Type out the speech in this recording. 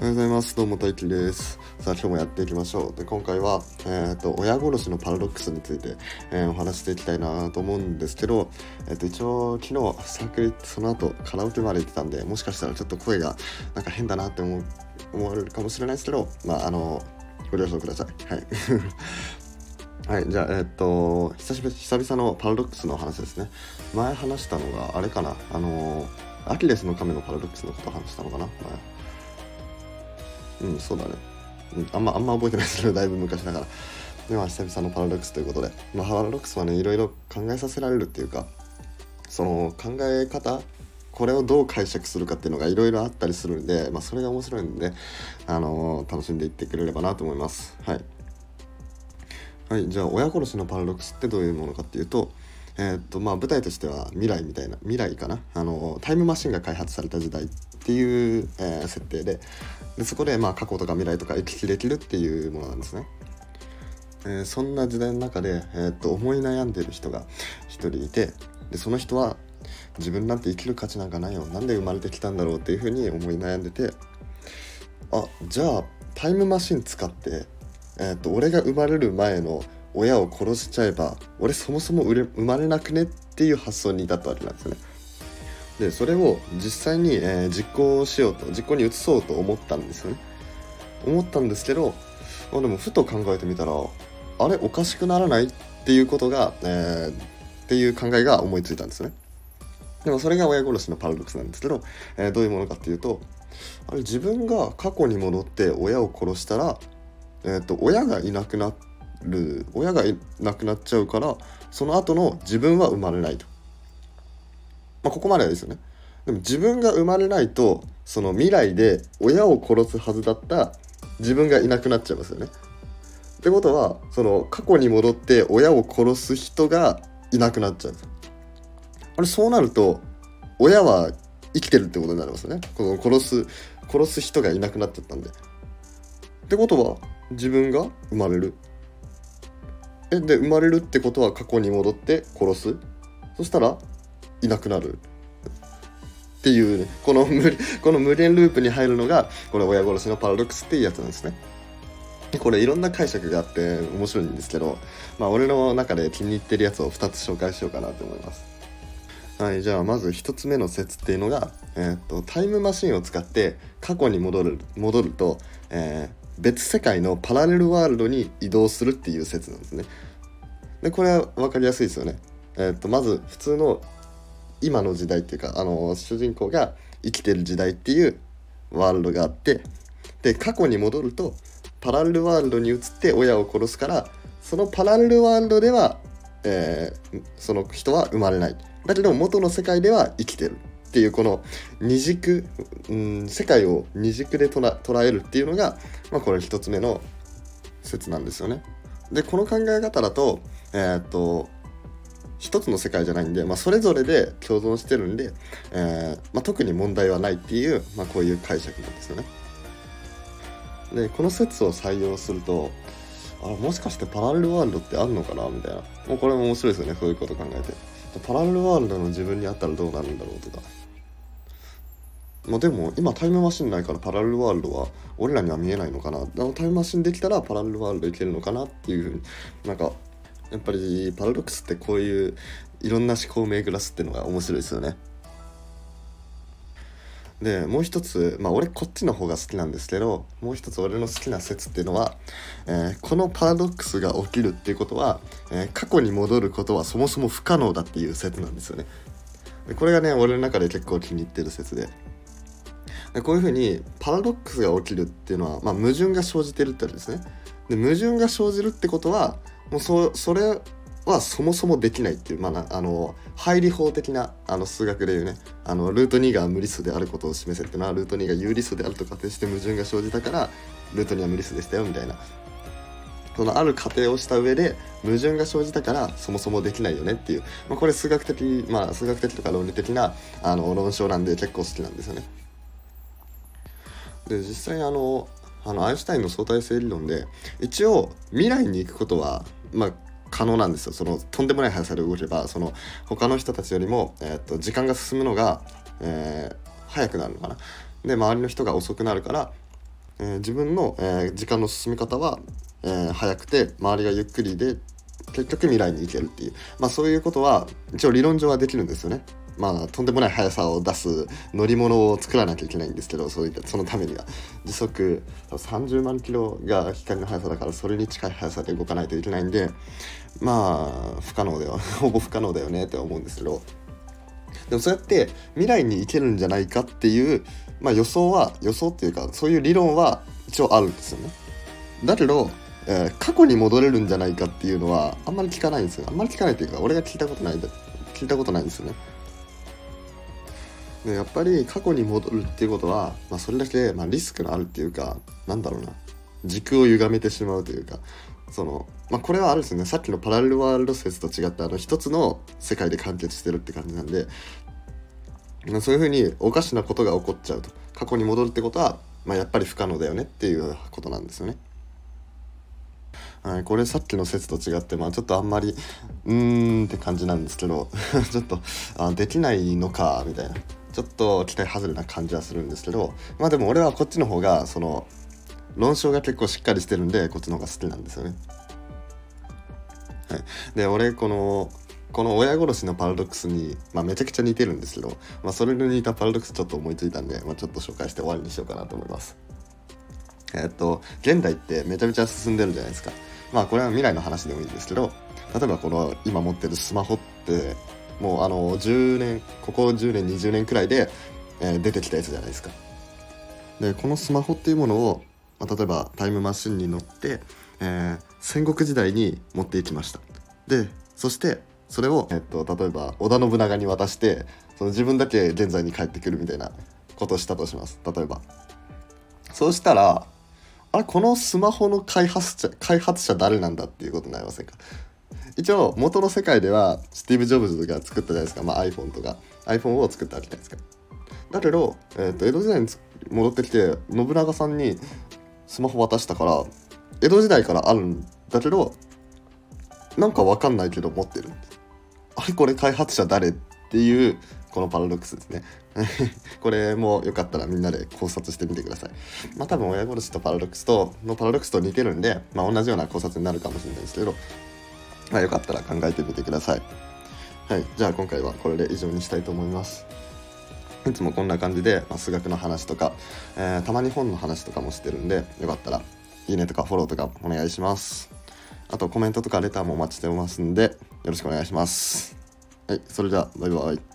おはようございます。どうも、大輝です。さあ、今日もやっていきましょう。で、今回は、えっ、と、親殺しのパラドックスについて、えーお話していきたいなと思うんですけど、えっ、と、一応、昨日、サークル、その後、カラオケまで行ってたんで、もしかしたらちょっと声が、なんか変だなって思う、思われるかもしれないですけど、まあ、あの、ご了承ください。はい。はい、じゃあ、えっ、と、久しぶり、久々のパラドックスの話ですね。前話したのが、あれかな、あの、アキレスの亀のパラドックスのことを話したのかな、前。うん、そうだね。うん、あんま、あんま覚えてないですけど、だいぶ昔だから。では、久々のパラドックスということで、まあ、パラドックスはね、いろいろ考えさせられるっていうか、その考え方、これをどう解釈するかっていうのがいろいろあったりするんで、まあ、それが面白いんで、あのー楽しんでいってくれればなと思います。はい。はい、じゃあ、親殺しのパラドックスってどういうものかっていうと、えーっとまあ、舞台としては未来みたいな未来かな？あのタイムマシンが開発された時代っていう、えー設定ででそこで、まあ、過去とか未来とか行き来できるっていうものなんですね。えーそんな時代の中で、えっと思い悩んでる人が一人いてでその人は自分なんて生きる価値なんかないよなんで生まれてきたんだろうっていうふうに思い悩んでてあじゃあタイムマシン使って、えー、と俺が生まれる前の親を殺しちゃえば俺そもそも生まれなくねっていう発想に至ったわけなんですよね。でそれを実際に、えー実行しようと実行に移そうと思ったんですよね。思ったんですけどあでもふと考えてみたらあれおかしくならないっていうことが、えーっていう考えが思いついたんですね。でもそれが親殺しのパラドックスなんですけど、えーどういうものかっていうとあれ自分が過去に戻って親を殺したら、えー、と親がいなくなってる親がいなくなっちゃうからその後の自分は生まれないと。まあ、ここまではですよね。でも自分が生まれないとその未来で親を殺すはずだった自分がいなくなっちゃいますよね。ってことはその過去に戻って親を殺す人がいなくなっちゃう。あれそうなると親は生きてるってことになりますよね。この殺す殺す人がいなくなっちゃったんで。ってことは自分が生まれる。えで生まれるってことは過去に戻って殺す？そしたらいなくなるっていうねこの無 この無限ループに入るのがこれ親殺しのパラドックスっていうやつなんですね。でこれいろんな解釈があって面白いんですけどまあ俺の中で気に入ってるやつを2つ紹介しようかなと思います。はい、じゃあまず1つ目の説っていうのが、えーっとタイムマシンを使って過去に戻る戻ると、えー別世界のパラレルワールドに移動するっていう説なんですね。でこれは分かりやすいですよね。えーっとまず普通の今の時代っていうかあの主人公が生きてる時代っていうワールドがあってで過去に戻るとパラレルワールドに移って親を殺すからそのパラレルワールドでは、えーその人は生まれないだけど元の世界では生きてるっていうこの二軸、うん、世界を二軸で捉えるっていうのが、まあ、これ一つ目の説なんですよね。でこの考え方だとえーっと一つの世界じゃないんで、まあ、それぞれで共存してるんで、えーまあ、特に問題はないっていう、まあ、こういう解釈なんですよね。でこの説を採用するとあもしかしてパラレルワールドってあるのかなみたいなもうこれも面白いですよねそういうこと考えてパラレルワールドの自分にあったらどうなるんだろうとかまあでも今タイムマシンないからパラレルワールドは俺らには見えないのかなでもタイムマシンできたらパラレルワールドいけるのかなっていうふうになんかやっぱりパラドックスってこういういろんな思考を巡らすっていうのが面白いですよね。でもう一つまあ俺こっちの方が好きなんですけどもう一つ俺の好きな説っていうのは、えーこのパラドックスが起きるっていうことは、えー過去に戻ることはそもそも不可能だっていう説なんですよね。でこれがね俺の中で結構気に入ってる説で。でこういうふうにパラドックスが起きるっていうのは、まあ、矛盾が生じてるってわけですね。で矛盾が生じるってことはもうそそれはそもそもできないっていう、まあ、あの配理法的なあの数学でいうねあのルート2が無理数であることを示せっていうのはルート2が有理数であると仮定して矛盾が生じたからルート2は無理数でしたよみたいなそのある仮定をした上で矛盾が生じたからそもそもできないよねっていう、まあ、これ数学的まあ数学的とか論理的なあの論証なんで結構好きなんですよね。で実際あのあのアインシュタインの相対性理論で一応未来に行くことはまあ可能なんですよ。そのとんでもない速さで動けばその他の人たちよりも、えー、と時間が進むのが、えー早くなるのかな。で周りの人が遅くなるからえー、自分の、えー、時間の進み方は、えー、早くて周りがゆっくりで結局未来に行けるっていう、まあ、そういうことは一応理論上はできるんですよね。まあ、とんでもない速さを出す乗り物を作らなきゃいけないんですけどそういったそのためには時速30万キロが光の速さだからそれに近い速さで動かないといけないんでまあ不可能だよ ほぼ不可能だよねって思うんですけどでもそうやって未来に行けるんじゃないかっていう、まあ、予想は予想っていうかそういう理論は一応あるんですよね。だけど、えー、過去に戻れるんじゃないかっていうのはあんまり聞かないんですよ。あんまり聞かないっていうか俺が聞いたことない聞いたことないんですよね。でやっぱり過去に戻るっていうことは、まあ、それだけ、まあ、リスクのあるっていうかなんだろうな。軸を歪めてしまうというかその、まあ、これはあるですよね。さっきのパラレルワールド説と違ってあの一つの世界で完結してるって感じなんで、まあ、そういうふうにおかしなことが起こっちゃうと。過去に戻るってことは、まあ、やっぱり不可能だよねっていうことなんですよね。はい、これさっきの説と違って、まあ、ちょっとあんまりうーんって感じなんですけど ちょっとあできないのかみたいな。ちょっと期待外れな感じはするんですけどまあでも俺はこっちの方がその論証が結構しっかりしてるんでこっちの方が好きなんですよね。はい、で俺このこの親殺しのパラドックスに、まあ、めちゃくちゃ似てるんですけど、まあ、それに似たパラドックスちょっと思いついたんで、まあ、ちょっと紹介して終わりにしようかなと思います。えー、っと現代ってめちゃめちゃ進んでるじゃないですか。まあこれは未来の話でもいいんですけど例えばこの今持ってるスマホってもうあの10年ここ10年20年くらいで、えー、出てきたやつじゃないですか。でこのスマホっていうものを、まあ、例えばタイムマシンに乗って、えー、戦国時代に持っていきました。でそしてそれを、えっと、例えば織田信長に渡してその自分だけ現在に帰ってくるみたいなことをしたとします例えば。そうしたらあれこのスマホの開発者開発者誰なんだっていうことになりませんか？一応元の世界ではスティーブ・ジョブズが作ったじゃないですか、まあ、iPhone とか。iPhone を作ったわけじゃないですか。だけど、えー、と江戸時代に戻ってきて信長さんにスマホ渡したから江戸時代からあるんだけどなんか分かんないけど持ってる。あれこれ開発者誰っていうこのパラドックスですね。これもよかったらみんなで考察してみてください。まあ多分親殺しとパラドックスとのパラドックスと似てるんで、まあ、同じような考察になるかもしれないですけどまあ、よかったら考えてみてください。はい、じゃあ今回はこれで以上にしたいと思います。いつもこんな感じで、まあ、数学の話とか、えー、たまに本の話とかもしてるんで、よかったらいいねとかフォローとかお願いします。あとコメントとかレターもお待ちしてますんで、よろしくお願いします。はい、それではバイバイ。